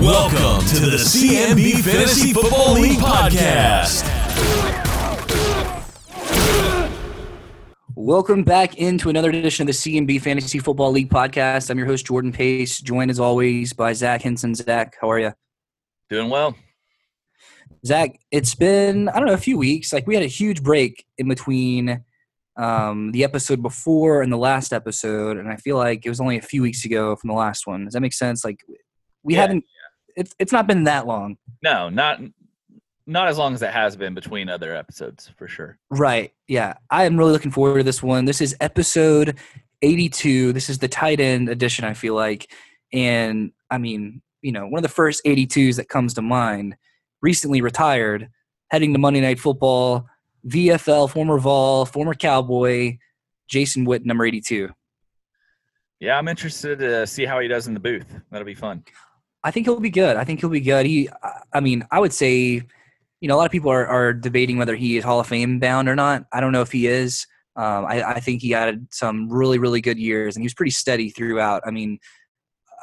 Welcome to the CMB Fantasy Football League podcast. Welcome back into another edition of the CMB Fantasy Football League podcast. I'm your host, Jordan Pace, joined as always by Zach Henson. Zach, how are you? Doing well. Zach, it's been, I don't know, a few weeks. Like we had a huge break in between um, the episode before and the last episode. And I feel like it was only a few weeks ago from the last one. Does that make sense? Like we Yeah, haven't, it's, it's not been that long. No, not not as long as it has been between other episodes for sure. Right. Yeah. I am really looking forward to this one. This is episode 82. This is the tight end edition, I feel like. And I mean, you know, one of the first 82s that comes to mind, recently retired, heading to Monday Night Football, VFL, former Vol, former Cowboy, Jason Witt, number 82. Yeah, I'm interested to see how he does in the booth. That'll be fun. I think he'll be good. I think he'll be good. He, I mean, I would say, you know, a lot of people are, are debating whether he is Hall of Fame bound or not. I don't know if he is. Um, I, I think he had some really, really good years, and he was pretty steady throughout. I mean,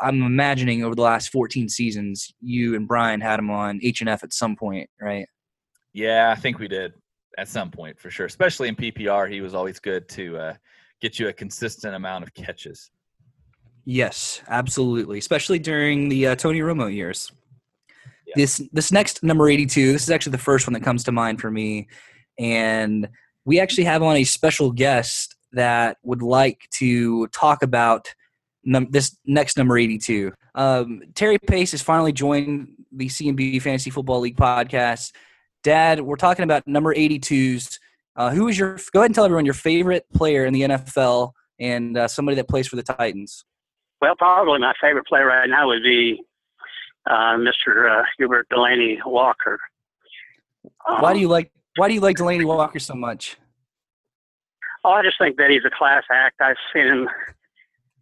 I'm imagining over the last 14 seasons, you and Brian had him on H and F at some point, right? Yeah, I think we did at some point for sure. Especially in PPR, he was always good to uh, get you a consistent amount of catches. Yes, absolutely. Especially during the uh, Tony Romo years. Yeah. This this next number eighty two. This is actually the first one that comes to mind for me, and we actually have on a special guest that would like to talk about num- this next number eighty two. Um, Terry Pace has finally joined the CMB Fantasy Football League podcast. Dad, we're talking about number 82s. Uh, who is your? Go ahead and tell everyone your favorite player in the NFL and uh, somebody that plays for the Titans. Well, probably my favorite player right now would be uh, Mr. Uh, Hubert Delanie Walker. Why Um, do you like Why do you like Delanie Walker so much? Oh, I just think that he's a class act. I've seen him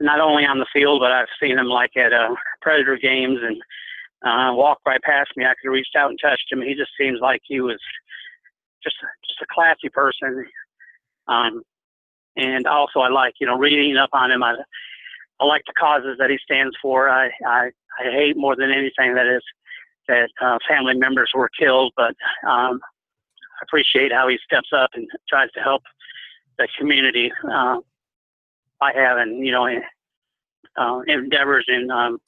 not only on the field, but I've seen him like at uh, Predator games and uh, walk right past me. I could have reached out and touched him. He just seems like he was just just a classy person. Um, and also, I like you know reading up on him. I I like the causes that he stands for. I I, I hate more than anything that is that uh, family members were killed, but um, I appreciate how he steps up and tries to help the community uh, by having you know uh, endeavors in um,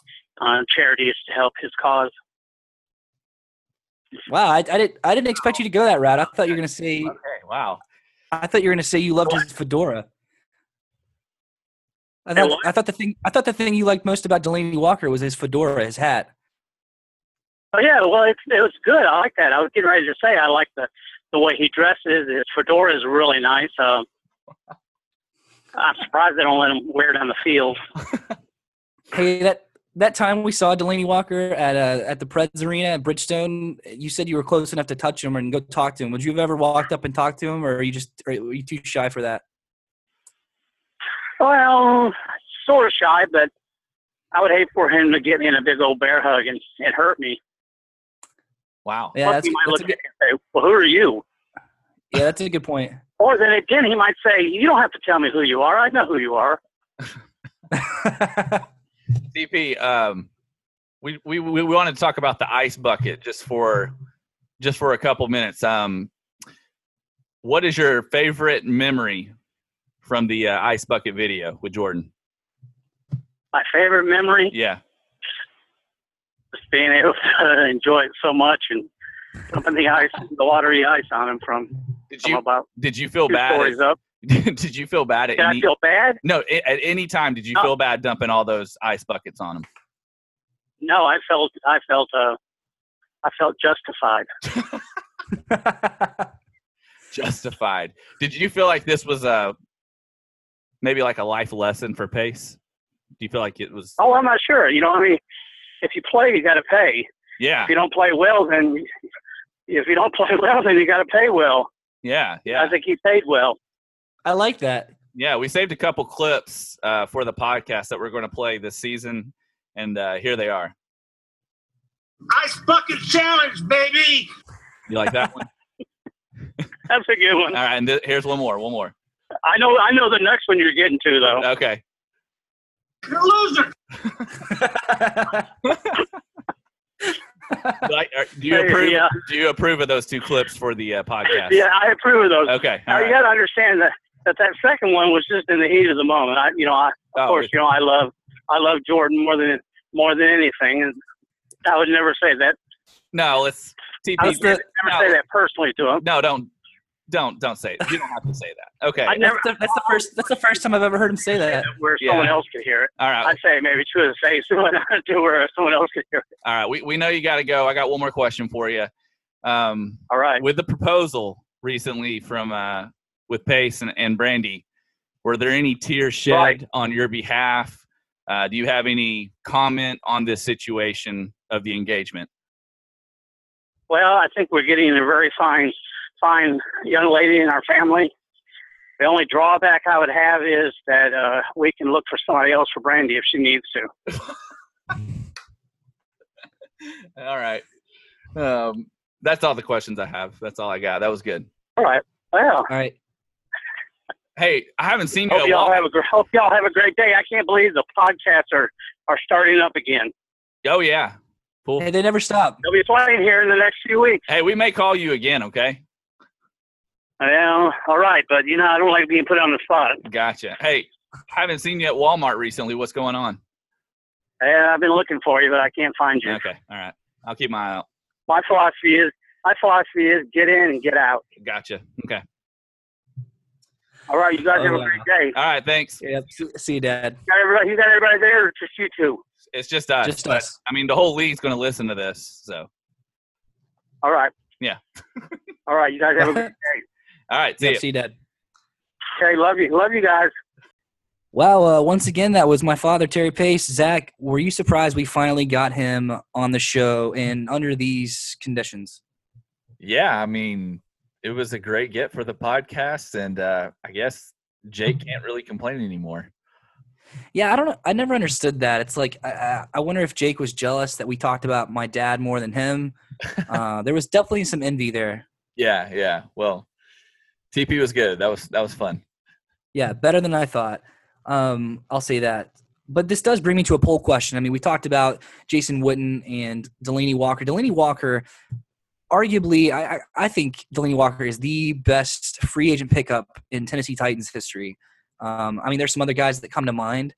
uh, charities to help his cause. Wow, I, I didn't I didn't expect you to go that route. I thought you were going to say Okay, wow. I thought you were going to say you loved his fedora. I thought? I thought the thing I thought the thing you liked most about Delanie Walker was his fedora, his hat. Oh yeah, well it, it was good. I like that. I was getting ready to say I like the the way he dresses. His fedora is really nice. Um, I'm surprised they don't let him wear it on the field. Hey, that that time we saw Delanie Walker at uh, at the Preds Arena at Bridgestone, you said you were close enough to touch him and go talk to him. Would you have ever walked up and talked to him, or are you just are you too shy for that? Well, sort of shy, but I would hate for him to get me in a big old bear hug and, and hurt me. Wow. Yeah, Plus, that's, he might that's look a at me and say, "Well, who are you?" yeah, that's a good point. Or then again, he might say, "You don't have to tell me who you are. I know who you are." CP, um, we, we we wanted to talk about the ice bucket just for just for a couple minutes. Um, what is your favorite memory from the uh, ice bucket video with Jordan? My favorite memory Yeah. is being able to enjoy it so much and dumping the ice, the watery ice on him from, Did you about did you feel bad? stories At, up. did you feel bad at Did I feel bad? no a- at any time? Did you No. feel bad dumping all those ice buckets on him? No, I felt, I felt, uh, I felt justified. Justified. Did you feel like this was a maybe like a life lesson for Pace? Do you feel like it was? Oh, I'm not sure. You know, I mean, if you play, you got to pay. Yeah, If you don't play well, then if you don't play well, then you got to pay well. yeah, yeah. I think he paid well. I like that. Yeah, we saved a couple clips uh, for the podcast that we're going to play this season, and uh, here they are. Ice bucket challenge, baby. You like that one? That's a good one. All right, and th- here's one more. One more. I know, I know the next one you're getting to though. Okay. You're a loser. Like, are- do you Hey, approve? yeah. Do you approve of those two clips for the uh, podcast? Yeah, I approve of those. Okay. Now all you right. got to understand that, that that second one was just in the heat of the moment. I, you know, I, of Oh, course, you know, I love I love Jordan more than more than anything, and I would never say that. No, let's. TP. How's the- Never no, say that personally to him. no, don't, don't, don't say it. You don't have to say that. Okay. I never. That's the, that's the first. That's the first time I've ever heard him say that. Where Yeah. someone else could hear it. All right. I'd say maybe two to the face to where someone else could hear it. All right. We we know you got to go. I got one more question for you. Um, All right. with the proposal recently from uh, with Pace and, and Brandy, were there any tears shed Right. on your behalf? Uh, do you have any comment on this situation of the engagement? Well, I think we're getting a very fine, fine young lady in our family. The only drawback I would have is that uh, we can look for somebody else for Brandy if she needs to. all right. Um, that's all the questions I have. That's all I got. That was good. All right. Well, All right. Hey, I haven't seen you. hope at y'all have a gr- hope y'all have a great day. I can't believe the podcasts are are starting up again. Oh yeah. Cool. Hey, they never stop. They'll be playing here in the next few weeks. Hey, we may call you again. Okay. Well, all right, but you know I don't like being put on the spot. Gotcha. Hey, I haven't seen you at Walmart recently. What's going on? Yeah, I've been looking for you, but I can't find you. Okay. All right. I'll keep my eye out. My philosophy is my philosophy is get in and get out. Gotcha. Okay. All right, you guys have Oh, a great oh, day. All right. Thanks. Yeah, see, see you, Dad. Got everybody, you got everybody there, or just you two? It's just us. Just but, us. I mean, the whole league's going to listen to this. So, All right. Yeah. All right, you guys have a great day. All right. See Yeah, ya. see you, Dad. Okay, love you, love you guys. Wow. Uh, once again, that was my father, Terry Pace. Zach, were you surprised we finally got him on the show and under these conditions? Yeah, I mean, it was a great get for the podcast, and uh, I guess Jake can't really complain anymore. Yeah, I don't know. I never understood that. It's like I, I- I wonder if Jake was jealous that we talked about my dad more than him. Uh, there was definitely some envy there. Yeah, yeah. Well, TP was good. That was that was fun. Yeah, better than I thought. Um, I'll say that. But this does bring me to a poll question. I mean, we talked about Jason Witten and Delanie Walker. Delanie Walker, arguably, I, I I think Delanie Walker is the best free agent pickup in Tennessee Titans history. Um, I mean, there's some other guys that come to mind.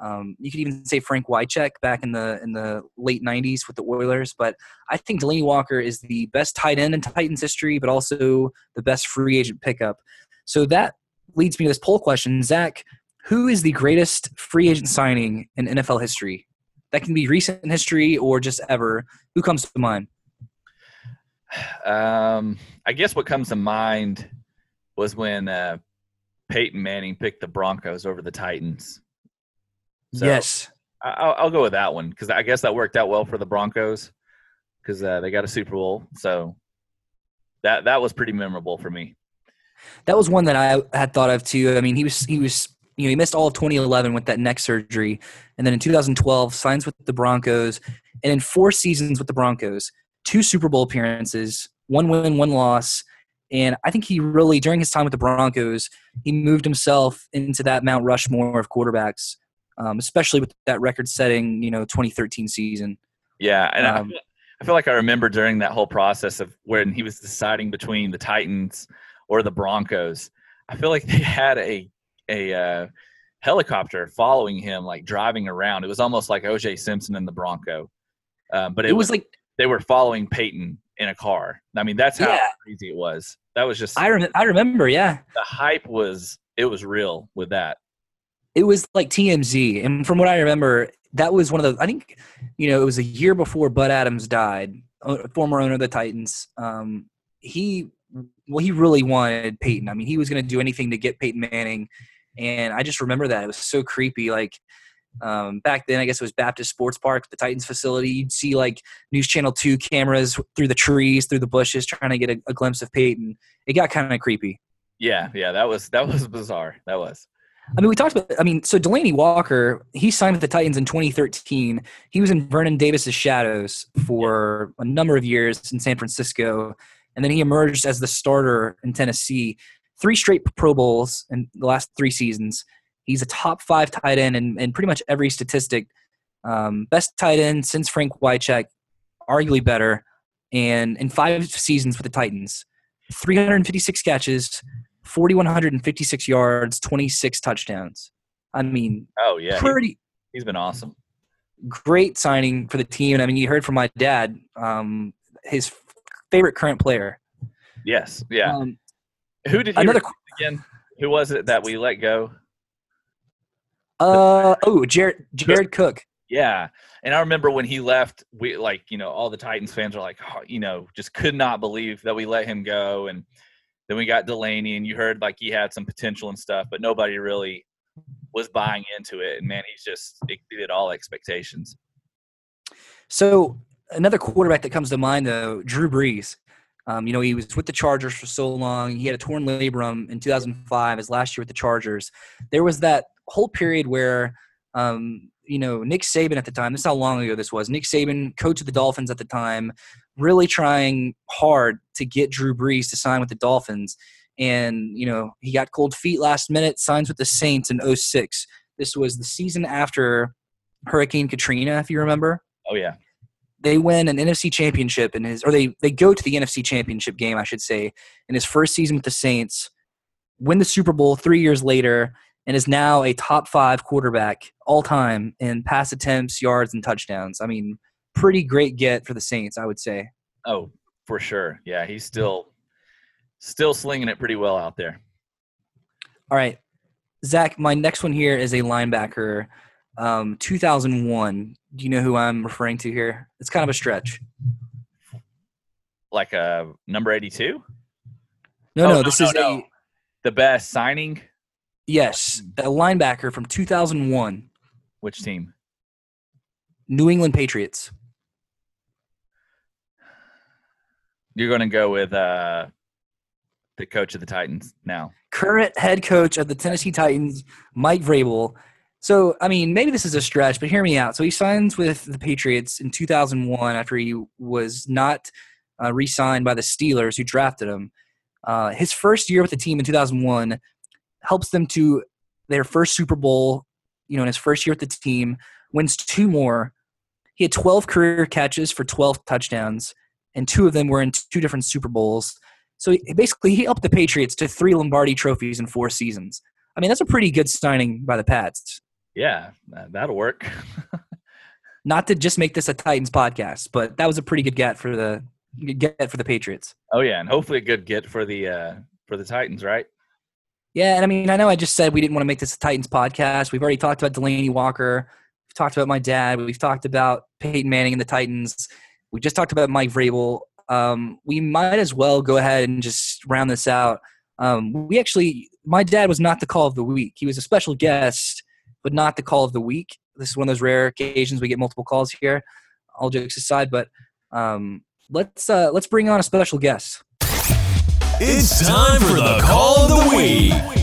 Um, you could even say Frank Wycheck back in the in the late '90s with the Oilers, but I think Delanie Walker is the best tight end in Titans history, but also the best free agent pickup. So that leads me to this poll question, Zach. Who is the greatest free agent signing in NFL history? That can be recent history or just ever. Who comes to mind? Um, I guess what comes to mind was when uh, Peyton Manning picked the Broncos over the Titans. So, yes. I'll, I'll go with that one because I guess that worked out well for the Broncos because uh, they got a Super Bowl. So that that was pretty memorable for me. That was one that I had thought of too. I mean, he was he was you know he missed all of 2011 with that neck surgery, and then in 2012 signs with the Broncos, and in four seasons with the Broncos, two Super Bowl appearances, one win, one loss, and I think he really during his time with the Broncos he moved himself into that Mount Rushmore of quarterbacks, um, especially with that record-setting you know 2013 season. Yeah, and I Um, feel- I feel like I remember during that whole process of when he was deciding between the Titans or the Broncos. I feel like they had a a uh, helicopter following him, like driving around. It was almost like O.J. Simpson and the Bronco, um, but it, It was like they were following Peyton in a car. I mean, that's how Yeah. crazy it was. That was just I rem- I remember, yeah. the hype was it was real with that. It was like TMZ, and from what I remember, that was one of the. I think, you know, it was a year before Bud Adams died, former owner of the Titans. Um, he, well, he really wanted Peyton. I mean, he was going to do anything to get Peyton Manning, and I just remember that it was so creepy. Like um, back then, I guess it was Baptist Sports Park, the Titans facility. You'd see like News Channel Two cameras through the trees, through the bushes, trying to get a, a glimpse of Peyton. It got kind of creepy. Yeah, yeah, that was that was bizarre. That was. I mean, we talked about. I mean, so Delanie Walker, he signed with the Titans in 2013. He was in Vernon Davis's shadows for a number of years in San Francisco, and then he emerged as the starter in Tennessee. Three straight Pro Bowls in the last three seasons. He's a top five tight end in, in pretty much every statistic. Um, best tight end since Frank Wycheck, arguably better. and in five seasons with the Titans, 356 catches, 4,156 yards, 26 touchdowns. I mean, Oh yeah, pretty he's been awesome. great signing for the team. And I mean, you heard from my dad, um, his favorite current player. Yes, yeah. Um, Who did he another, again? Who was it that we let go? uh, oh, Jared, Jared Cook. Yeah, and I remember when he left, we like you know all the Titans fans are like, oh, you know, just could not believe that we let him go, and then we got Delanie, and you heard like he had some potential and stuff, but nobody really was buying into it, and man, he's just exceeded all expectations. So another quarterback that comes to mind though, Drew Brees. Um, you know, he was with the Chargers for so long. He had a torn labrum in 2005, his last year with the Chargers. There was that whole period where, um, you know, Nick Saban at the time. This is how long ago this was. Nick Saban, coach of the Dolphins at the time, really trying hard to get Drew Brees to sign with the Dolphins. And you know, he got cold feet last minute. Signs with the Saints in 06. This was the season after Hurricane Katrina, if you remember Oh yeah, they win an NFC championship in his or they they go to the NFC championship game, I should say, in his first season with the Saints, win the Super Bowl 3 years later and is now a top 5 quarterback all time in pass attempts, yards and touchdowns. I mean, pretty great get for the Saints, I would say. oh for sure. Yeah, he's still still slinging it pretty well out there. All right. Zach, my next one here is a linebacker. Um, 2001. Do you know who I'm referring to here? It's kind of a stretch. Like uh, number eighty-two, No, Oh, no, no, this no, is no. a the best signing. yes, a linebacker from 2001. Which team? New England Patriots. You're going to go with uh, the coach of the Titans now. Current head coach of the Tennessee Titans, Mike Vrabel. So, I mean, maybe this is a stretch, but hear me out. So, he signs with the Patriots in 2001 after he was not uh, re signed by the Steelers, who drafted him. Uh, his first year with the team in 2001 helps them to their first Super Bowl, you know, in his first year with the team, wins two more. He had 12 career catches for 12 touchdowns, and two of them were in two different Super Bowls. So he- basically, he helped the Patriots to three Lombardi trophies in four seasons. I mean, that's a pretty good signing by the Pats. Yeah, that- that'll work. Not to just make this a Titans podcast, but that was a pretty good get for the get for the Patriots. oh yeah, and hopefully a good get for the uh, for the Titans, right? Yeah, and I mean, I know I just said we didn't want to make this a Titans podcast. We've already talked about Delanie Walker. Talked about my dad. We've talked about Peyton Manning and the Titans. We just talked about Mike Vrabel. Um, we might as well go ahead and just round this out. Um, we actually, my dad was not the call of the week. He was a special guest, but not the call of the week. This is one of those rare occasions we get multiple calls here. All jokes aside, but um, let's uh, let's bring on a special guest. It's time for the call of the week.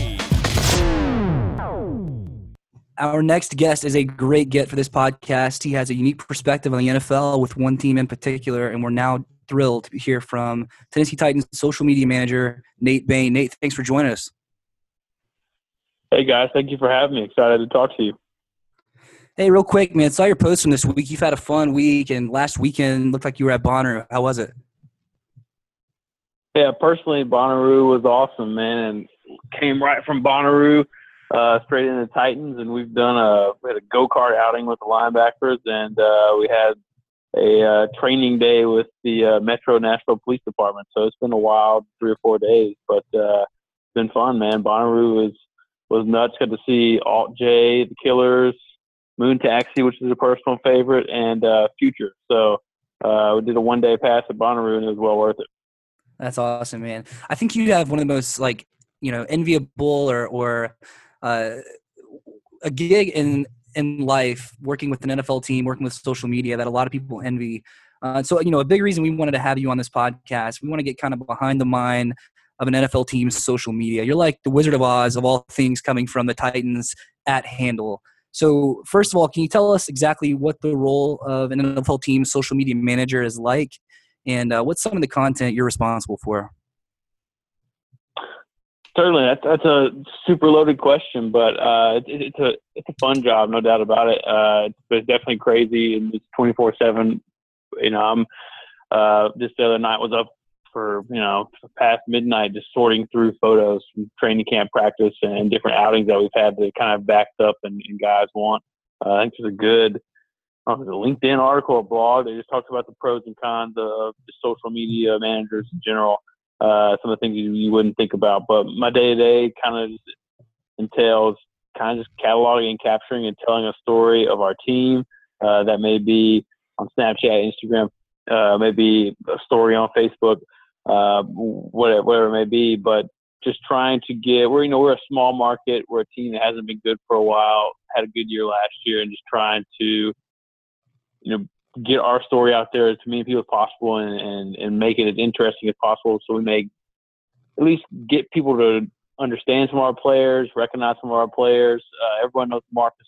Our next guest is a great get for this podcast. He has a unique perspective on the NFL with one team in particular, and we're now thrilled to hear from Tennessee Titans social media manager Nate Bain. Nate, thanks for joining us. Hey guys, thank you for having me. Excited to talk to you. Hey, real quick, man, saw your post from this week. You've had a fun week, and last weekend looked like you were at Bonner. How was it? Yeah, personally, Bonnaroo was awesome, man, and came right from Bonnaroo uh, straight into Titans, and we've done a we had a go kart outing with the linebackers, and uh, we had a uh, training day with the uh, Metro Nashville Police Department. So it's been a wild three or four days, but uh, it's been fun, man. Bonnaroo was was nuts. Got to see Alt J, the Killers, Moon Taxi, which is a personal favorite, and uh, Future. So we did a one day pass at Bonnaroo, and it was well worth it. That's awesome, man. I think you have one of the most like you know enviable or or uh, a gig in in life working with an NFL team, working with social media that a lot of people envy. Uh, so you know, a big reason we wanted to have you on this podcast, we want to get kind of behind the mind of an NFL team's social media. You're like the Wizard of Oz of all things coming from the Titans at handle. So first of all, can you tell us exactly what the role of an NFL team social media manager is like? and uh, what's some of the content you're responsible for? Certainly, that's that's a super loaded question, but uh, it, it's a it's a fun job, no doubt about it. Uh, but it's definitely crazy, and it's twenty four seven. You know, I'm uh, just the other night was up for you know past midnight, just sorting through photos from training camp practice and different outings that we've had that kind of backed up and, and guys want. Uh, I think there's a good know, a LinkedIn article or blog. They just talks about the pros and cons of social media managers in general. Uh, some of the things you, you wouldn't think about. But my day to day kind of entails kind of just cataloging and capturing and telling a story of our team. Uh, that may be on Snapchat, Instagram, uh, maybe a story on Facebook, uh, whatever, whatever it may be. But just trying to get, we're, you know, we're a small market. We're a team that hasn't been good for a while, had a good year last year, and just trying to you know, get our story out there to as many people as possible and, and, and make it as interesting as possible so we may at least get people to understand some of our players, recognize some of our players. Uh, everyone knows Marcus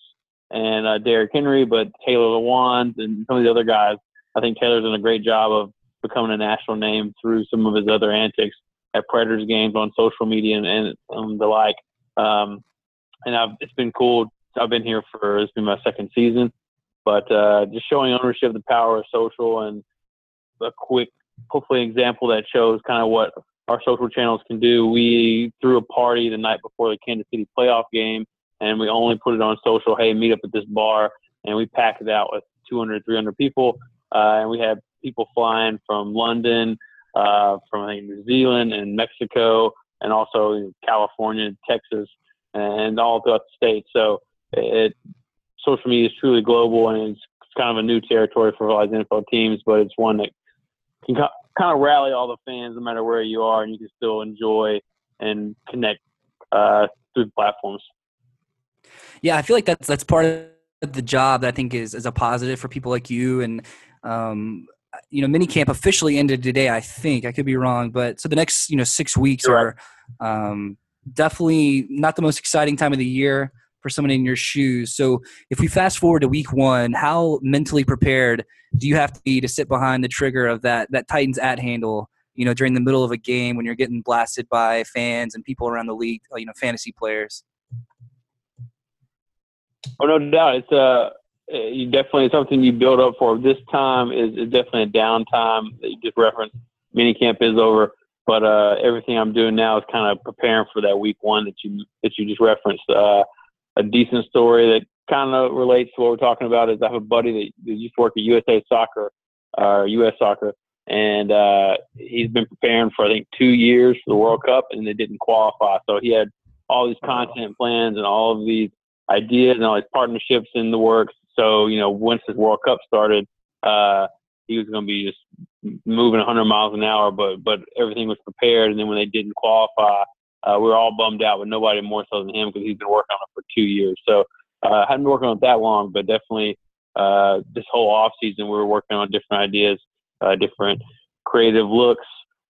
and uh, Derrick Henry, but Taylor Lewan and some of the other guys, I think Taylor's done a great job of becoming a national name through some of his other antics at Predators games on social media and, and, and the like. Um, and I've, it's been cool. I've been here for, it's been my second season. But uh, just showing ownership of the power of social and a quick, hopefully, example that shows kind of what our social channels can do. We threw a party the night before the Kansas City playoff game, and we only put it on social. Hey, meet up at this bar, and we packed it out with 200, 300 people, uh, and we had people flying from London, uh, from I think New Zealand and Mexico, and also California, Texas, and all throughout the state. So it social media is truly global and it's kind of a new territory for all these NFL teams, but it's one that can kind of rally all the fans no matter where you are, and you can still enjoy and connect uh, through platforms. Yeah, I feel like that's that's part of the job that I think is is a positive for people like you and. Um, you know, minicamp officially ended today. I think I could be wrong, but so the next you know six weeks are um, definitely not the most exciting time of the year for someone in your shoes. So if we fast forward to week one, how mentally prepared do you have to be to sit behind the trigger of that that Titans at handle? You know, during the middle of a game when you're getting blasted by fans and people around the league, you know, fantasy players. Oh no doubt, it's uh, you definitely something you build up for. This time is, is definitely a downtime that you just referenced. Mini camp is over, but uh, everything I'm doing now is kind of preparing for that week one that you that you just referenced. Uh, a decent story that kind of relates to what we're talking about is I have a buddy that, used to work at USA Soccer or US Soccer, and uh, he's been preparing for I think two years for the World Cup, and they didn't qualify. So he had all these content plans and all of these ideas and all these partnerships in the works. So you know, once this World Cup started, uh, he was going to be just moving 100 miles an hour, but but everything was prepared. And then when they didn't qualify, uh, we were all bummed out, but nobody more so than him because he's been working on it for two years. So uh, hadn't been working on it that long, but definitely uh, this whole off season we were working on different ideas, uh, different creative looks,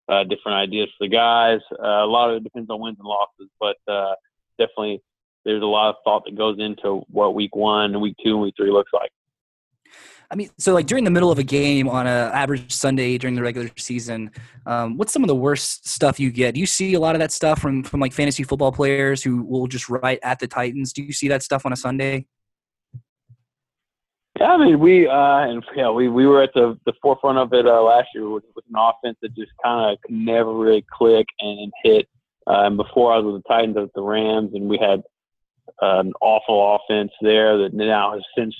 uh, different ideas for the guys. Uh, a lot of it depends on wins and losses, but uh, definitely there's a lot of thought that goes into what week one week two and week three looks like. I mean, so like during the middle of a game on an average Sunday during the regular season, um, what's some of the worst stuff you get? Do you see a lot of that stuff from from like fantasy football players who will just write at the Titans? Do you see that stuff on a Sunday? Yeah, I mean, we uh, and yeah, we, we were at the, the forefront of it uh, last year with, with an offense that just kind of never really click and, hit. Uh, and before I was with the Titans, I was the Rams, and we had uh, an awful offense there that now has since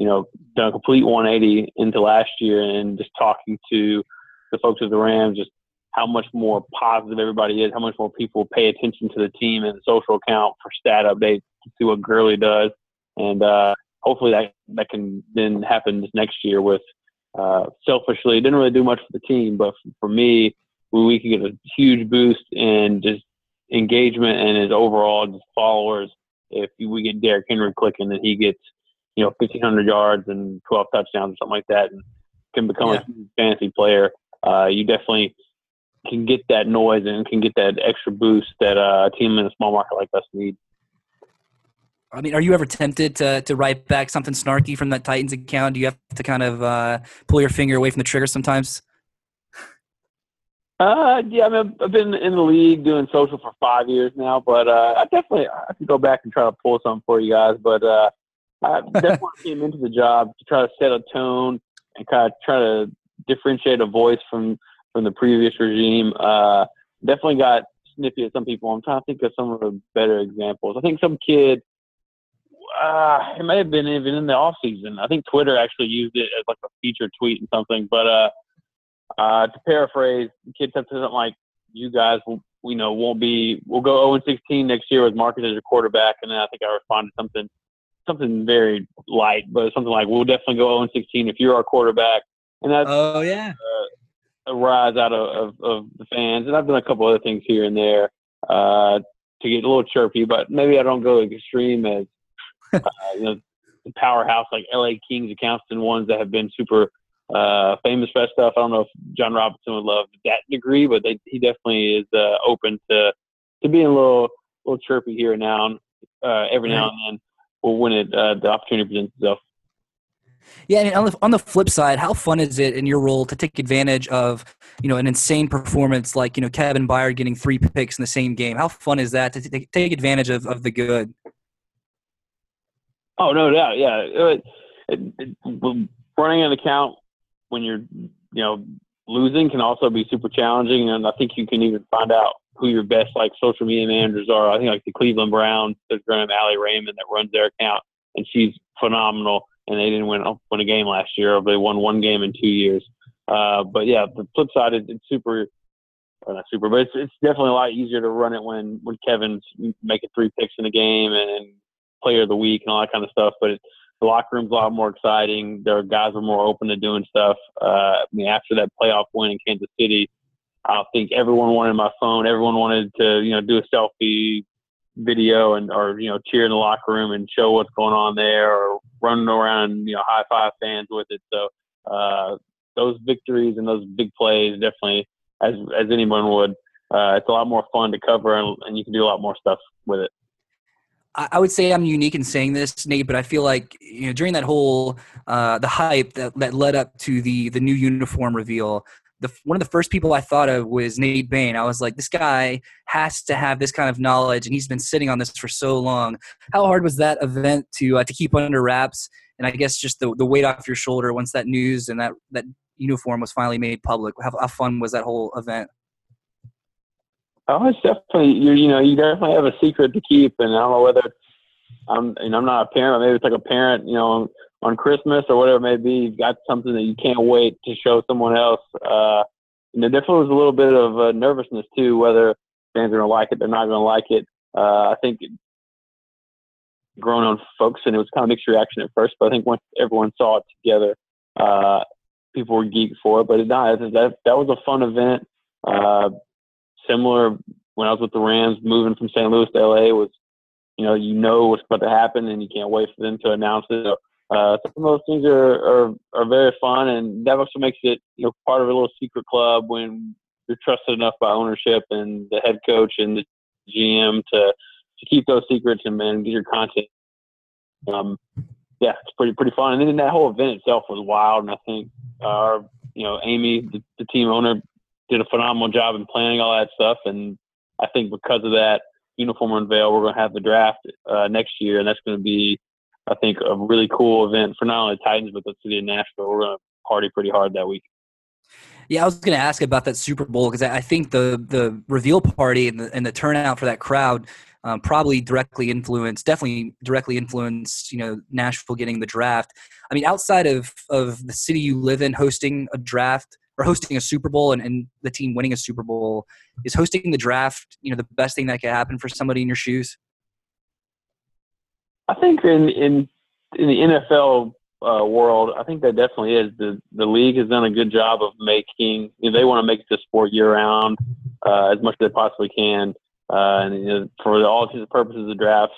you know, done a complete 180 into last year and just talking to the folks at the Rams, just how much more positive everybody is, how much more people pay attention to the team and the social account for stat updates to see what Gurley does. And uh, hopefully that, that can then happen this next year with uh, selfishly, it didn't really do much for the team, but for me, we could get a huge boost in just engagement and his overall just followers if we get Derrick Henry clicking and he gets – you know, 1,500 yards and 12 touchdowns or something like that and can become yeah. a fantasy player, uh, you definitely can get that noise and can get that extra boost that uh, a team in a small market like us need. I mean, are you ever tempted to to write back something snarky from that Titans account? Do you have to kind of uh, pull your finger away from the trigger sometimes? Uh, yeah, I mean, I've been in the league doing social for five years now, but uh, I definitely I can go back and try to pull something for you guys. But uh, I definitely came into the job to try to set a tone and kind of try to differentiate a voice from from the previous regime. Uh, definitely got snippy at some people. I'm trying to think of some of the better examples. I think some kid, uh, it may have been even in the off season. I think Twitter actually used it as like a feature tweet and something. But uh, uh, to paraphrase, the kid said something like, "You guys, will, we know, won't be. We'll go 0 16 next year with Marcus as your quarterback." And then I think I responded something, something very light, but something like, "We'll definitely go 0 16 if you're our quarterback." And that's Oh yeah. a rise out of, of, of the fans. And I've done a couple other things here and there uh, to get a little chirpy, but maybe I don't go as extreme as uh, you know the powerhouse like LA Kings accounts and ones that have been super uh, famous for that stuff. I don't know if Jon Robinson would love that degree, but they, he definitely is uh, open to to being a little little chirpy here and now, uh, every now and then. Well, when it uh, the opportunity presents itself. Yeah, and on the, on the flip side, how fun is it in your role to take advantage of you know an insane performance like you know Kevin Byard getting three picks in the same game? How fun is that to t- take advantage of, of the good? Oh no doubt, yeah. It, it, it, running an account when you're you know losing can also be super challenging, and I think you can even find out who your best like social media managers are. I think like the Cleveland Browns, there's Graham Allie Raymond that runs their account, and she's phenomenal. And they didn't win win a game last year, they won one game in two years. Uh, but yeah, the flip side is it's super, or not super, but it's, it's definitely a lot easier to run it when when Kevin's making three picks in a game and, player of the week and all that kind of stuff. But it, the locker room's a lot more exciting. Their guys are more open to doing stuff. Uh, I mean, after that playoff win in Kansas City, I think everyone wanted my phone. Everyone wanted to, you know, do a selfie video and or you know cheer in the locker room and show what's going on there or running around and you know high five fans with it. So uh, those victories and those big plays definitely, as as anyone would, uh, it's a lot more fun to cover and, and you can do a lot more stuff with it. I would say I'm unique in saying this, Nate, but I feel like you know during that whole uh, the hype that, that led up to the the new uniform reveal, the one of the first people I thought of was Nate Bain. I was like, this guy has to have this kind of knowledge, and he's been sitting on this for so long. How hard was that event to uh, to keep under wraps? And I guess just the the weight off your shoulder once that news and that that uniform was finally made public. How, how fun was that whole event? Oh, it's definitely you. You know, you definitely have a secret to keep, and I don't know whether I'm. And I'm not a parent. Maybe it's like a parent. You know, on Christmas or whatever it may be, you've got something that you can't wait to show someone else. Uh, and there definitely was a little bit of uh, nervousness too, whether fans are going to like it, they're not going to like it. Uh, I think grown on folks, and it was kind of mixed reaction at first, but I think once everyone saw it together, uh, people were geeked for it. But it, no, that that was a fun event. Uh, similar when I was with the Rams, moving from St. Louis to LA was, you know, you know what's about to happen, and you can't wait for them to announce it. So, uh, some of those things are, are are very fun, and that also makes it you know part of a little secret club when you're trusted enough by ownership and the head coach and the GM to to keep those secrets and man get your content. Um, yeah, it's pretty pretty fun. And then that whole event itself was wild, and I think our you know Amy, the, the team owner, did a phenomenal job in planning all that stuff. And I think because of that uniform unveil, we're going to have the draft uh, next year, and that's going to be, I think, a really cool event for not only the Titans but the city of Nashville. We're going to party pretty hard that week. Yeah, I was going to ask about that Super Bowl because I think the the reveal party and the, and the turnout for that crowd um, probably directly influenced, definitely directly influenced, you know, Nashville getting the draft. I mean, outside of of the city you live in hosting a draft or hosting a Super Bowl and, and the team winning a Super Bowl, is hosting the draft, you know, the best thing that could happen for somebody in your shoes? I think in in in the NFL uh, world, I think that definitely is. The the league has done a good job of making. You know, they want to make the sport year round uh, as much as they possibly can. Uh, and you know, for all intents and purposes, of the drafts,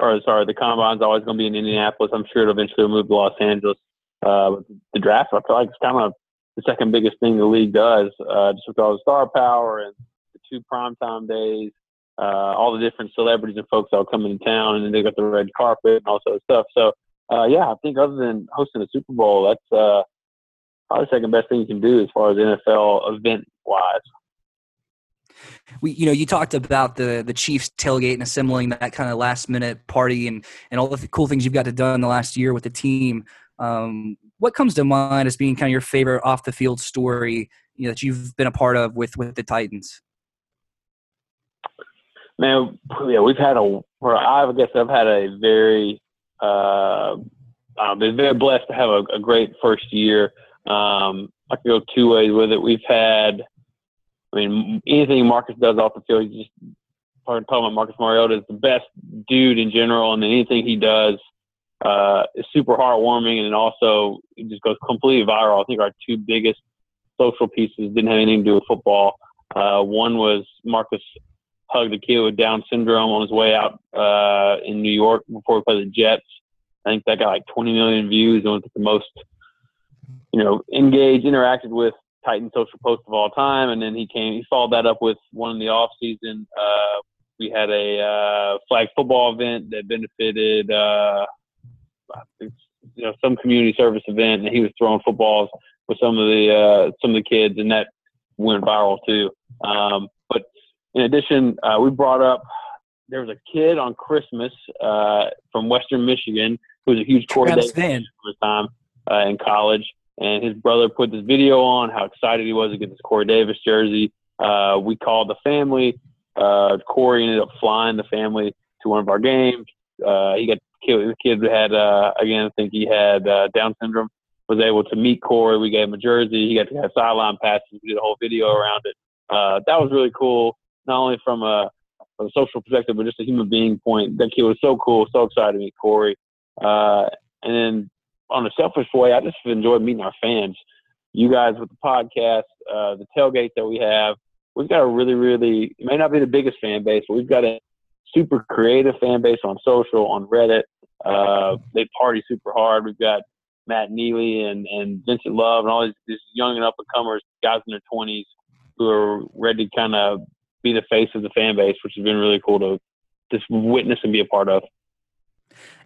or sorry, the combine's always going to be in Indianapolis. I'm sure it'll eventually move to Los Angeles. Uh, the draft, I feel like it's kind of the second biggest thing the league does, uh, just with all the star power and the two primetime days, uh, all the different celebrities and folks that will come into town, and then they got the red carpet and all sorts of stuff. So, uh, yeah, I think other than hosting a Super Bowl, that's uh, probably the second best thing you can do as far as NFL event wise. We, you know, you talked about the the Chiefs tailgate and assembling that kind of last minute party and and all the cool things you've got to done the last year with the team. Um, what comes to mind as being kind of your favorite off the field story you know, that you've been a part of with with the Titans? Man, yeah, we've had a. I guess I've had a very. Uh, I've been very blessed to have a, a great first year. Um, I could go two ways with it. We've had, I mean, anything Marcus does off the field, he's just talking about Marcus Mariota is the best dude in general, and anything he does uh, is super heartwarming, and also it just goes completely viral. I think our two biggest social pieces didn't have anything to do with football. Uh, one was Marcus hugged a kid with Down syndrome on his way out uh, in New York before we played the Jets. I think that got like 20 million views and was the most, you know, engaged, interacted with Titan social post of all time. And then he came, he followed that up with one in the off season. Uh, we had a uh, flag football event that benefited, uh, you know, some community service event, and he was throwing footballs with some of the uh, some of the kids, and that went viral too. Um, in addition, uh, we brought up there was a kid on Christmas uh, from Western Michigan who was a huge Corey Davis fan the time uh, in college, and his brother put this video on how excited he was to get this Corey Davis jersey. Uh, we called the family. Uh, Corey ended up flying the family to one of our games. Uh, he got killed. The kid had uh, again, I think he had uh, Down syndrome. Was able to meet Corey. We gave him a jersey. He got to have sideline passes. We did a whole video around it. Uh, that was really cool. Not only from a, from a social perspective, but just a human being point. That kid was so cool. So excited to meet Corey. Uh, and then on a selfish way, I just enjoyed meeting our fans. You guys with the podcast, uh, the tailgate that we have, we've got a really, really, it may not be the biggest fan base, but we've got a super creative fan base on social, on Reddit. Uh, they party super hard. We've got Matt Neely and, and Vincent Love and all these, these young and up and comers, guys in their 20s who are ready to kind of be the face of the fan base, which has been really cool to just witness and be a part of.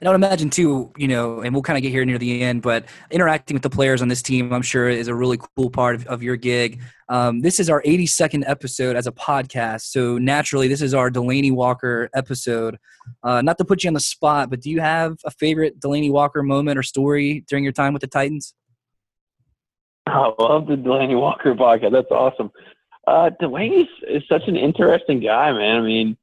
And I would imagine too, you know, and we'll kind of get here near the end, but interacting with the players on this team, I'm sure, is a really cool part of, of your gig. Um, this is our 82nd episode as a podcast, so naturally, this is our Delanie Walker episode. Uh, not to put you on the spot, but do you have a favorite Delanie Walker moment or story during your time with the Titans? I love the Delanie Walker podcast. That's awesome. Uh, Delanie is such an interesting guy, man. I mean,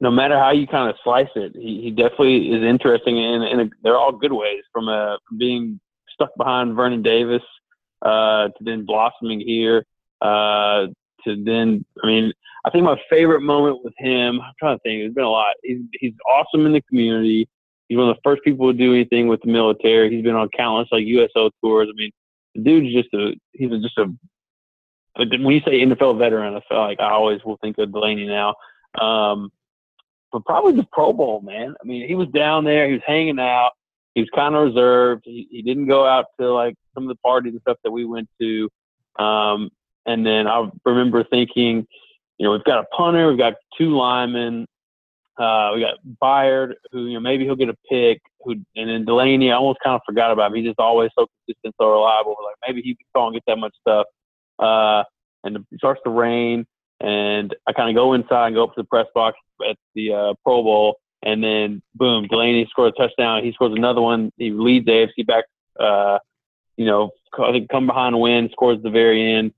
no matter how you kind of slice it, he, he definitely is interesting, and, and they're all good ways from, uh, from being stuck behind Vernon Davis uh, to then blossoming here uh, to then. I mean, I think my favorite moment with him. I'm trying to think. There's been a lot. He's he's awesome in the community. He's one of the first people to do anything with the military. He's been on countless like USO tours. I mean, the dude's just a he's just a. But when you say NFL veteran, I feel like I always will think of Delanie now. Um, but probably the Pro Bowl, man. I mean, he was down there, he was hanging out, he was kind of reserved. He, he didn't go out to like some of the parties and stuff that we went to. Um, and then I remember thinking, you know, we've got a punter, we've got two linemen, uh, we got Byard, who you know maybe he'll get a pick. Who and then Delanie. I almost kind of forgot about him. He's just always so consistent, so reliable. Like maybe he can't get that much stuff. Uh, and it starts to rain, and I kind of go inside and go up to the press box at the uh, Pro Bowl, and then boom, Delanie scores a touchdown. He scores another one. He leads AFC back. Uh, you know, I think come behind win, scores the very end.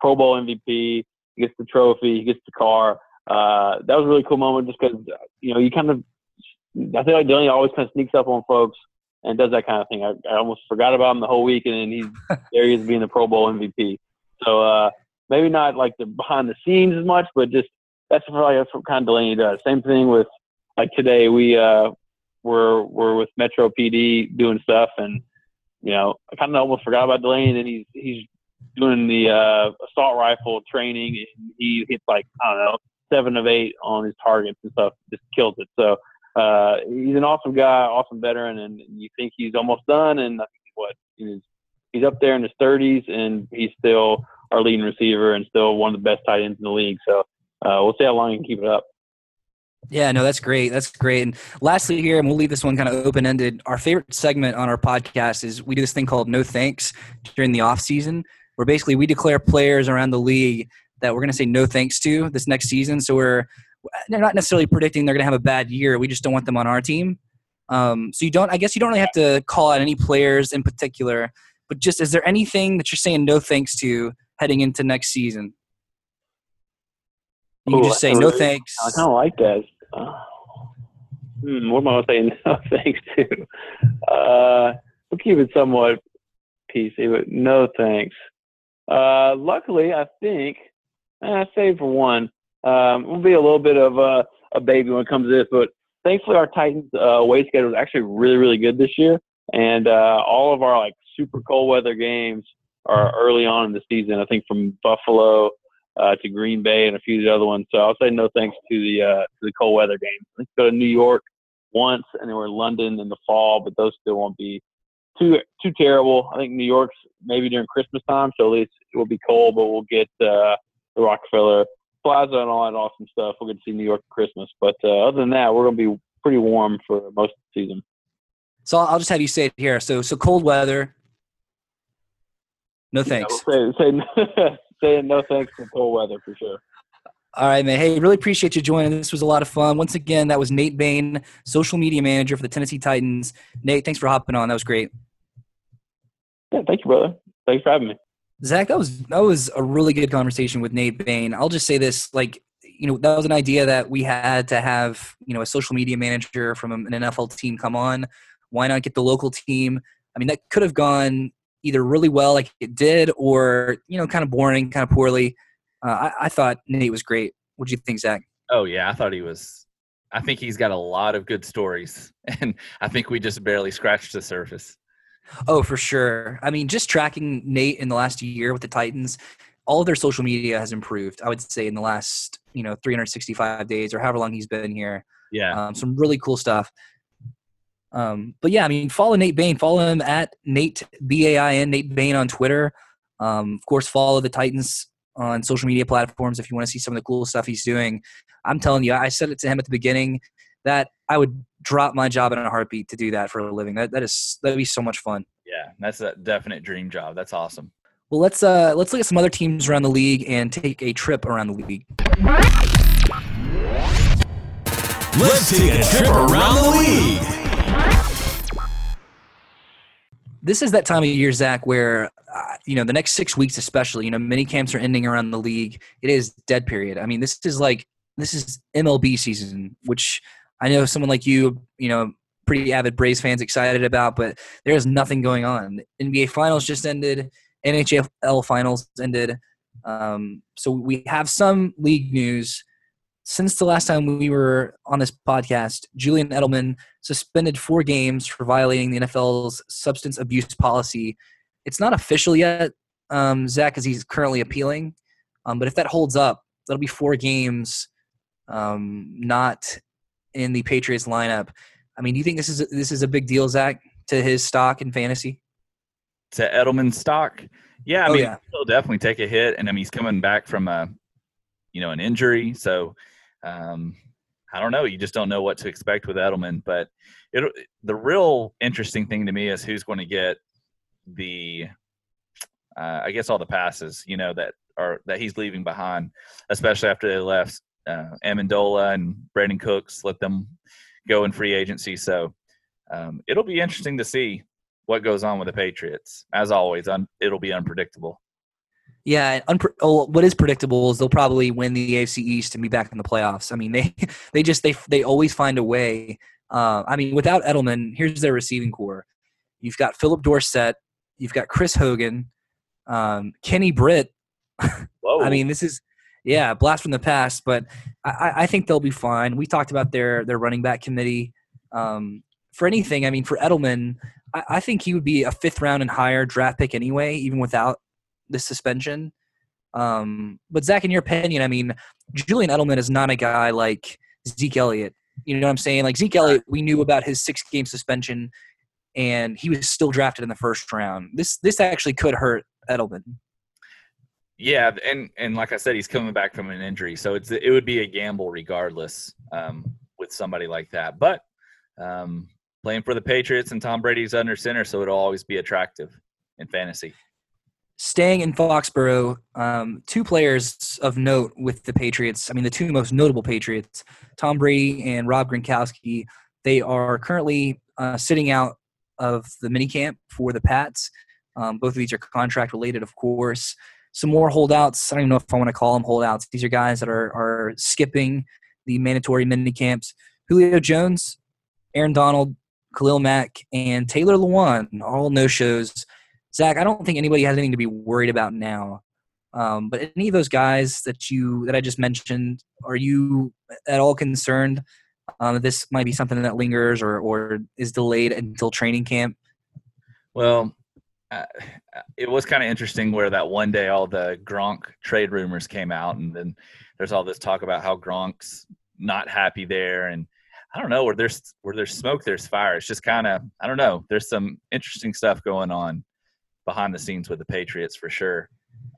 Pro Bowl MVP. He gets the trophy. He gets the car. Uh, that was a really cool moment just because you know you kind of. I feel like Delanie always kind of sneaks up on folks and does that kind of thing. I, I almost forgot about him the whole week, and then he's there. He is being the Pro Bowl MVP. So uh, maybe not like the behind the scenes as much, but just that's probably what kind of Delanie does. Same thing with like today we uh we're we're with Metro PD doing stuff and you know I kind of almost forgot about Delanie and he's he's doing the uh assault rifle training and he hits like I don't know seven of eight on his targets and stuff just kills it so uh he's an awesome guy awesome veteran and you think he's almost done and I think what he's he's up there in his 30s and he's still our leading receiver and still one of the best tight ends in the league so uh, we'll see how long he can keep it up. Yeah, no, that's great. That's great. And lastly, here, and we'll leave this one kind of open ended. Our favorite segment on our podcast is we do this thing called No Thanks during the off season, where basically we declare players around the league that we're going to say no thanks to this next season. So we're they're not necessarily predicting they're going to have a bad year. We just don't want them on our team. Um, so you don't. I guess you don't really have to call out any players in particular, but just is there anything that you're saying no thanks to heading into next season? You Ooh, just say no really- thanks. I kind of like that. Uh, hmm, what am I saying no thanks to? Uh, we'll keep it somewhat PC, but no thanks. Uh, luckily, I think, I say for one, um, we'll be a little bit of a, a baby when it comes to this, but thankfully our Titans uh, away schedule is actually really, really good this year. And uh, all of our like super cold weather games are early on in the season. I think from Buffalo uh, to Green Bay and a few of the other ones. So I'll say no thanks to the uh, to the cold weather games. Let's go to New York once, and then we're in London in the fall, but those still won't be too too terrible. I think New York's maybe during Christmas time, so at least it will be cold, but we'll get uh, the Rockefeller Plaza and all that awesome stuff. We'll get to see New York for Christmas. But uh, other than that, we're going to be pretty warm for most of the season. So I'll just have you say it here. So so cold weather. No thanks. Yeah, say, say, say no thanks to cold weather for sure. All right, man. Hey, really appreciate you joining. This was a lot of fun. Once again, that was Nate Bain, social media manager for the Tennessee Titans. Nate, thanks for hopping on. That was great. Yeah, thank you, brother. Thanks for having me. Zach, that was that was a really good conversation with Nate Bain. I'll just say this, like, you know, that was an idea that we had to have, you know, a social media manager from an NFL team come on. Why not get the local team? I mean, that could have gone either really well, like it did, or you know, kind of boring, kind of poorly. Uh, I, I thought Nate was great. What do you think, Zach? Oh yeah, I thought he was. I think he's got a lot of good stories, and I think we just barely scratched the surface. Oh, for sure. I mean, just tracking Nate in the last year with the Titans, all of their social media has improved. I would say in the last, you know, 365 days or however long he's been here. Yeah, Um, some really cool stuff. Um, but yeah, I mean, follow Nate Bain. Follow him at Nate B A I N Nate Bain on Twitter. Um, of course, follow the Titans on social media platforms if you want to see some of the cool stuff he's doing. I'm telling you, I said it to him at the beginning that I would drop my job in a heartbeat to do that for a living. That that is that'd be so much fun. yeah, that's a definite dream job. That's awesome. Well, let's uh let's look at some other teams around the league and take a trip around the league. Let's take a trip around the league. This is that time of year, Zach, where uh, you know the next six weeks, especially, you know, mini camps are ending around the league. It is dead period. I mean, this is like this is MLB season, which I know someone like you, you know, pretty avid Braves fans excited about, but there is nothing going on. NBA Finals just ended. NHL Finals ended. Um, so we have some league news. Since the last time we were on this podcast, Julian Edelman suspended four games for violating the NFL's substance abuse policy. It's not official yet, um, Zach, because he's currently appealing. Um, but if that holds up, that'll be four games um, not in the Patriots lineup. I mean, do you think this is this is a big deal, Zach, to his stock in fantasy? To Edelman's stock, yeah, I Oh, mean, yeah. he'll definitely take a hit, and I mean, he's coming back from a, you know, an injury, so um, I don't know. You just don't know what to expect with Edelman, but it the real interesting thing to me is who's going to get the, uh, I guess, all the passes, you know, that are that he's leaving behind, especially after they left uh, Amendola and Brandin Cooks, let them go in free agency. So um, it'll be interesting to see what goes on with the Patriots. As always, un- it'll be unpredictable. Yeah, unpre- oh, what is predictable is they'll probably win the AFC East and be back in the playoffs. I mean, they they just they they always find a way. Uh, I mean, without Edelman, here's their receiving corps. You've got Phillip Dorsett, you've got Chris Hogan, um, Kenny Britt. Whoa! I mean, this is yeah, blast from the past, but I- I, I think they'll be fine. We talked about their their running back committee. Um, for anything, I mean, for Edelman, I, I think he would be a fifth round and higher draft pick anyway, even without the suspension. Um, but Zach, in your opinion, I mean, Julian Edelman is not a guy like Zeke Elliott. You know what I'm saying? Like Zeke Elliott, we knew about his six game suspension, and he was still drafted in the first round. This this actually could hurt Edelman. yeah, and and like I said, he's coming back from an injury, so it's it would be a gamble regardless um, with somebody like that. But um, playing for the Patriots and Tom Brady's under center, so it'll always be attractive in fantasy. Staying in Foxborough, um, two players of note with the Patriots. I mean, the two most notable Patriots, Tom Brady and Rob Gronkowski, They are currently uh, sitting out of the minicamp for the Pats. Um, both of these are contract related, of course. Some more holdouts. I don't even know if I want to call them holdouts. These are guys that are are skipping the mandatory mini camps. Julio Jones, Aaron Donald, Khalil Mack, and Taylor Lewan, all no shows. Zach, I don't think anybody has anything to be worried about now. Um, but any of those guys that you that I just mentioned, are you at all concerned um, that this might be something that lingers or or is delayed until training camp? Well, uh, it was kind of interesting where that one day all the Gronk trade rumors came out, and then there's all this talk about how Gronk's not happy there, and I don't know where there's where there's smoke, there's fire. It's just kind of I don't know. There's some interesting stuff going on behind the scenes with the Patriots for sure.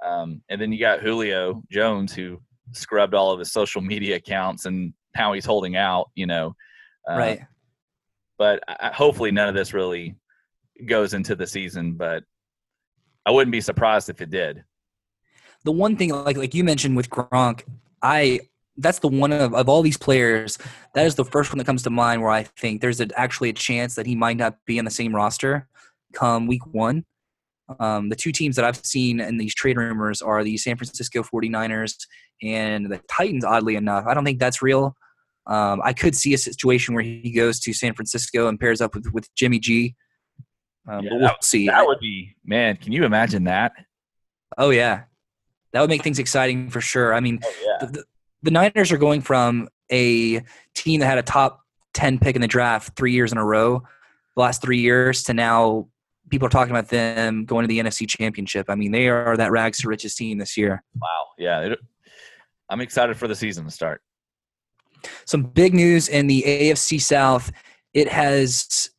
Um, and then you got Julio Jones who scrubbed all of his social media accounts, and how he's holding out. You know, uh, right. But I, hopefully, none of this really goes into the season. But I wouldn't be surprised if it did. The one thing, like like you mentioned with Gronk, I that's the one of, of all these players that is the first one that comes to mind where i think there's a, actually a chance that he might not be on the same roster come week one um, the two teams that i've seen in these trade rumors are the san francisco 49ers and the titans oddly enough. I don't think that's real. Um, i could see a situation where he goes to san francisco and pairs up with, with jimmy g um, yeah, but we'll that, see. that would be man can you imagine that? Oh yeah. That would make things exciting for sure. I mean oh, yeah. the, the Niners are going from a team that had a top 10 pick in the draft three years in a row, the last three years, to now people are talking about them going to the NFC Championship. I mean, they are that rags to riches team this year. Wow. Yeah. It, I'm excited for the season to start. Some big news in the AFC South. It has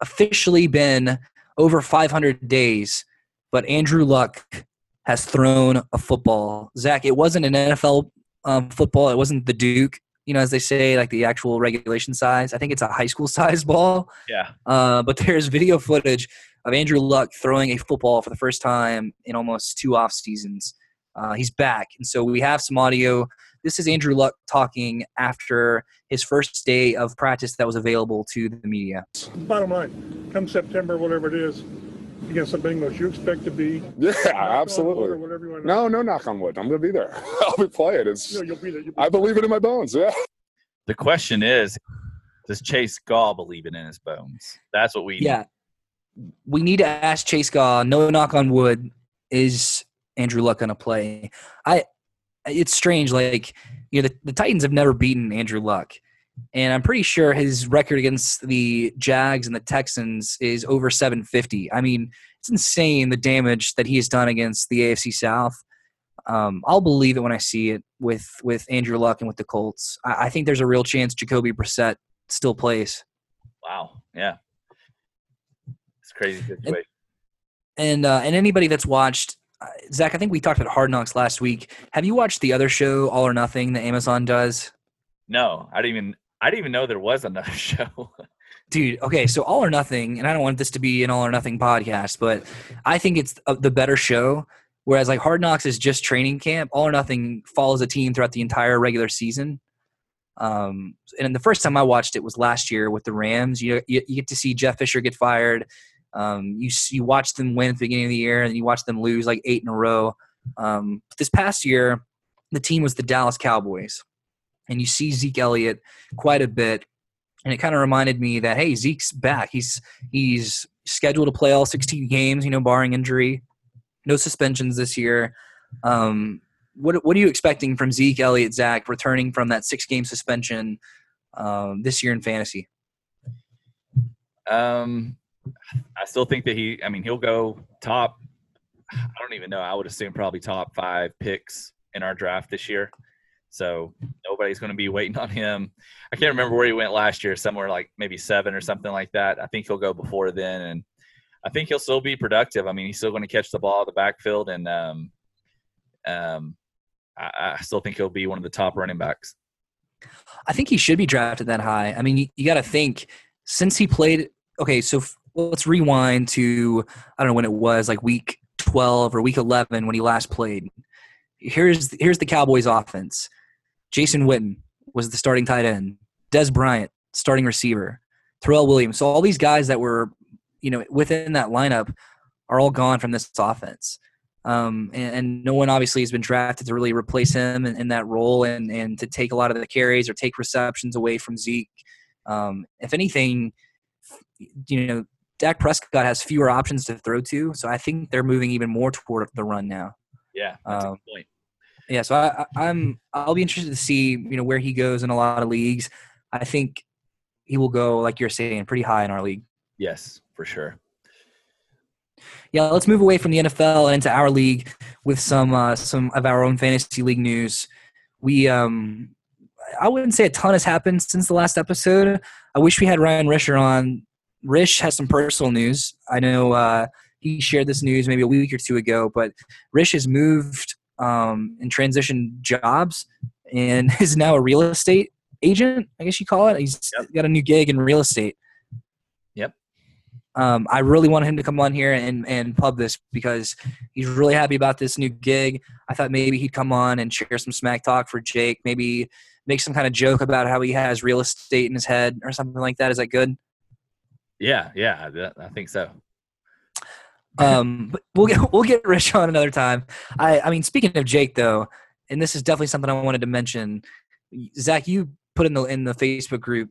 officially been over 500 days, but Andrew Luck has thrown a football. Zach, it wasn't an NFL um, football. It wasn't the Duke, you know, as they say, like the actual regulation size. I think it's a high school size ball. Yeah. Uh, but there's video footage of Andrew Luck throwing a football for the first time in almost two off seasons. Uh, he's back, and so we have some audio. This is Andrew Luck talking after his first day of practice that was available to the media. Bottom line, come September, whatever it is, against the Bengals, you expect to be? Yeah, absolutely. Or whatever you want No, no knock on wood. I'm going to be there. I'll be playing. It's. No, you'll be there. You'll be I believe it in my bones. Yeah. The question is, does Chase Gaw believe it in his bones? That's what we. Yeah. Need. We need to ask Chase Gaw. No knock on wood. Is Andrew Luck going to play? I. It's strange. Like you know, the, the Titans have never beaten Andrew Luck and I'm pretty sure his record against the Jags and the Texans is over 750. I mean, it's insane the damage that he has done against the AFC South. Um, I'll believe it when I see it with with Andrew Luck and with the Colts. I, I think there's a real chance Jacoby Brissett still plays. Wow, yeah, it's crazy situation. And and, uh, and anybody that's watched uh, Zach, I think we talked about Hard Knocks last week. Have you watched the other show, All or Nothing, that Amazon does? No, I didn't even I didn't even know there was another show. Dude, okay, so All or Nothing, and I don't want this to be an All or Nothing podcast, but I think it's the better show. Whereas like Hard Knocks is just training camp, All or Nothing follows a team throughout the entire regular season. Um, and the first time I watched it was last year with the Rams. You you, you get to see Jeff Fisher get fired. Um, you you watch them win at the beginning of the year, and you watch them lose like eight in a row. Um, this past year, the team was the Dallas Cowboys and you see Zeke Elliott quite a bit. And it kind of reminded me that hey, Zeke's back. He's he's scheduled to play all 16 games, you know, barring injury. No suspensions this year. Um, what what are you expecting from Zeke Elliott, Zach, returning from that six game suspension um, this year in fantasy? Um, I still think that he. I mean, he'll go top. I don't even know. I would assume probably top five picks in our draft this year. So nobody's going to be waiting on him. I can't remember where he went last year, somewhere like maybe seven or something like that. I think he'll go before then, and I think he'll still be productive. I mean, he's still going to catch the ball at the backfield, and um, um, I, I still think he'll be one of the top running backs. I think he should be drafted that high. I mean, you, you got to think since he played. Okay, so f- let's rewind to I don't know when it was, like week twelve or week eleven when he last played. Here's here's the Cowboys' offense. Jason Witten was the starting tight end. Dez Bryant, starting receiver. Terrell Williams. So all these guys that were, you know, within that lineup are all gone from this offense. Um, and, and, no one obviously has been drafted to really replace him in, in, that role and, and to take a lot of the carries or take receptions away from Zeke. Um, if anything, you know, Dak Prescott has fewer options to throw to, so I think they're moving even more toward the run now. Yeah, that's um, point. Yeah, so I, I'm I'll be interested to see you know where he goes in a lot of leagues. I think he will go like you're saying pretty high in our league. Yes, for sure. Yeah, let's move away from the NFL and into our league with some uh, some of our own fantasy league news. We um, I wouldn't say a ton has happened since the last episode. I wish we had Ryan Risher on. Rish has some personal news. I know uh, he shared this news maybe a week or two ago, but Rish has moved um, and transitioned jobs and is now a real estate agent. I guess you call it. He's yep. got a new gig in real estate. Yep. Um, I really wanted him to come on here and, and pub this because he's really happy about this new gig. I thought maybe he'd come on and share some smack talk for Jake, maybe make some kind of joke about how he has real estate in his head or something like that. Is that good? Yeah, yeah, I think so. Um, but we'll get we'll get Rish on another time. I I mean, speaking of Jake though, and this is definitely something I wanted to mention. Zach, you put in the in the Facebook group.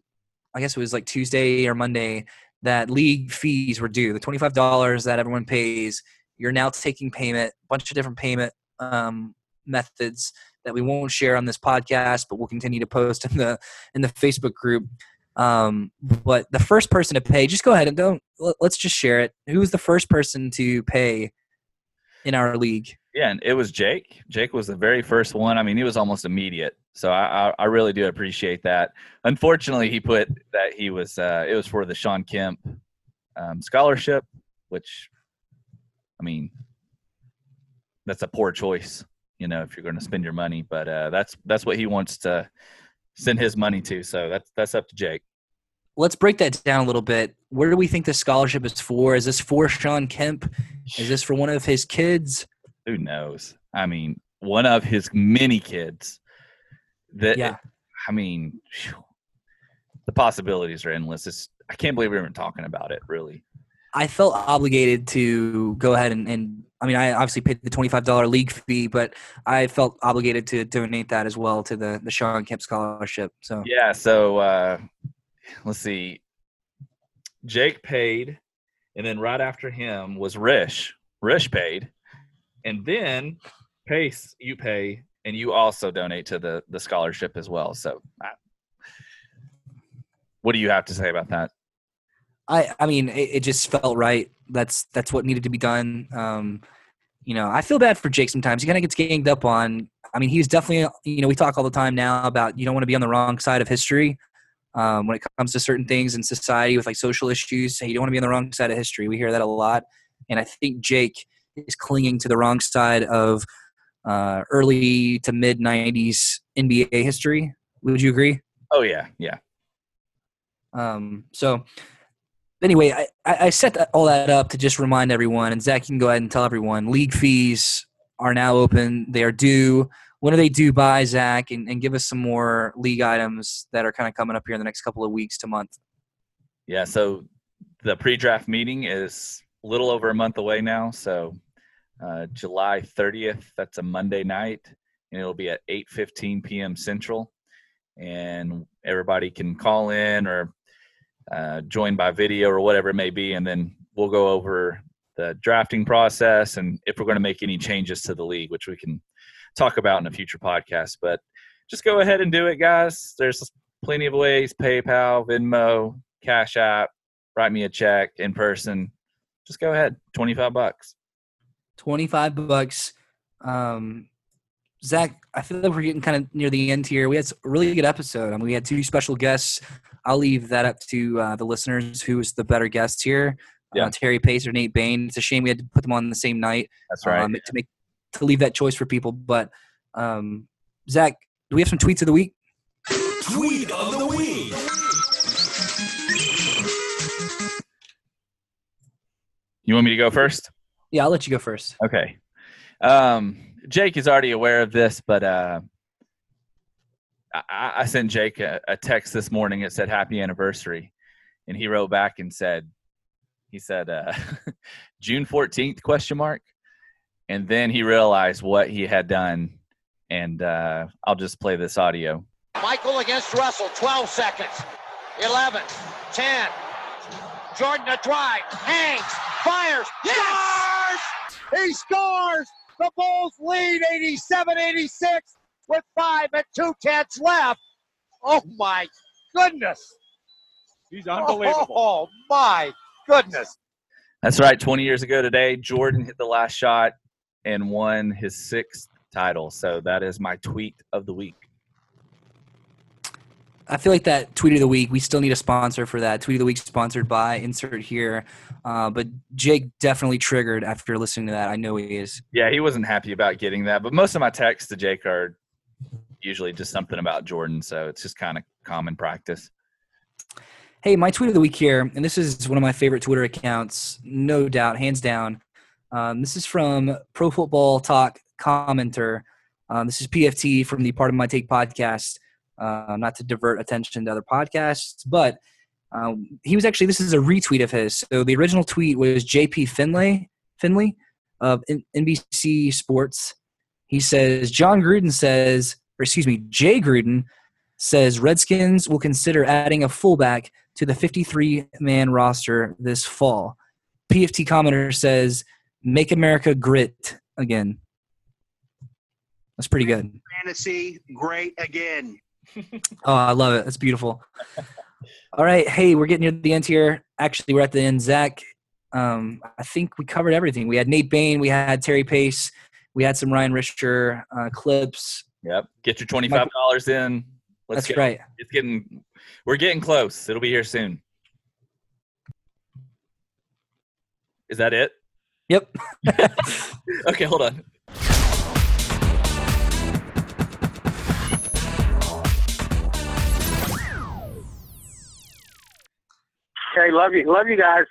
I guess it was like Tuesday or Monday that league fees were due. The twenty-five dollars that everyone pays, you're now taking payment. A bunch of different payment um, methods that we won't share on this podcast, but we'll continue to post in the in the Facebook group. Um, but the first person to pay, just go ahead and don't. Let's just share it. Who was the first person to pay in our league? Yeah, and it was Jake. Jake was the very first one. I mean, he was almost immediate. So I, I, really do appreciate that. Unfortunately, he put that he was uh, it was for the Shawn Kemp um, scholarship, which I mean, that's a poor choice. You know, if you're going to spend your money, but uh, that's that's what he wants to send his money to. So that's that's up to Jake. Let's break that down a little bit. Where do we think this scholarship is for? Is this for Shawn Kemp? Is this for one of his kids? who knows? I mean, one of his many kids. That yeah. I mean, whew, the possibilities are endless. It's I can't believe we're even talking about it. Really. I felt obligated to go ahead and, and I mean, I obviously paid the twenty-five dollar league fee, but I felt obligated to donate that as well to the the Shawn Kemp scholarship. So yeah, so uh, let's see. Jake paid, and then right after him was Rish. Rish paid, and then Pace you pay and you also donate to the the scholarship as well. So, what do you have to say about that? I I mean, it, it just felt right. That's that's what needed to be done. Um, you know, I feel bad for Jake sometimes. He kind of gets ganged up on. I mean, he's definitely you know we talk all the time now about you don't want to be on the wrong side of history. Um, when it comes to certain things in society with like social issues, you don't want to be on the wrong side of history. We hear that a lot, and I think Jake is clinging to the wrong side of uh, early to mid 90s NBA history. Would you agree? Oh, yeah. Yeah. Um, so, anyway, I, I set that, all that up to just remind everyone, and Zach, you can go ahead and tell everyone league fees are now open. They are due. When are they due by, Zach? And, and give us some more league items that are kind of coming up here in the next couple of weeks to month. Yeah. So, the pre draft meeting is a little over a month away now. So uh, July 30th, that's a Monday night, and it'll be at 8:15 p.m. Central. And everybody can call in or uh, join by video or whatever it may be, and then we'll go over the drafting process and if we're going to make any changes to the league, which we can talk about in a future podcast. But just go ahead and do it, guys. There's plenty of ways: PayPal, Venmo, Cash App. Write me a check in person just go ahead. 25 bucks. 25 bucks. Um, Zach, I feel like we're getting kind of near the end here. We had a really good episode. I mean, we had two special guests. I'll leave that up to uh, the listeners who was the better guest here. Uh, yeah. Uh, Terry Pace or Nate Bain. It's a shame we had to put them on the same night. That's right. Um, to make to leave that choice for people. But um, Zach, do we have some tweets of the week? Tweet of the week. You want me to go first? Yeah, I'll let you go first. Okay. Um, Jake is already aware of this, but uh, I, I, sent Jake a, a, text this morning. It said "Happy Anniversary," and he wrote back and said, he said, uh, June 14th question mark. And then he realized what he had done. And uh, I'll just play this audio. Michael against Russell, 12 seconds, 11, 10. Jordan a drive, hangs, fires, yes! scores! He scores! The Bulls lead 87-86 with five and two tenths left. Oh my goodness! He's unbelievable. Oh my goodness! That's right. 20 years ago today, Jordan hit the last shot and won his sixth title. So that is my tweet of the week. I feel like that tweet of the week. We still need a sponsor for that. Tweet of the week sponsored by insert here. Uh, but Jake definitely triggered after listening to that. I know he is. Yeah, he wasn't happy about getting that. But most of my texts to Jake are usually just something about Jordan. So it's just kind of common practice. Hey, my tweet of the week here, and this is one of my favorite Twitter accounts, no doubt, hands down. Um, this is from Pro Football Talk commenter. Um, this is PFT from the Pardon My Take podcast. Uh, not to divert attention to other podcasts, but um, he was actually this is a retweet of his. So the original tweet was JP Finlay Finley of NBC Sports. He says John Gruden says, or excuse me, Jay Gruden says Redskins will consider adding a fullback to the 53 man roster this fall. PFT commenter says, "Make America grit again." That's pretty good. Fantasy great again. oh, I love it. That's beautiful. All right, hey, we're getting near the end here. Actually, we're at the end. Zach, um, I think we covered everything. We had Nate Bain, we had Terry Pace, we had some Ryan Risher uh, clips. Yep. Get your twenty five dollars in. Let's That's go. right. It's getting, we're getting close. It'll be here soon. Is that it? Yep. okay, hold on. Okay, love you. Love you guys.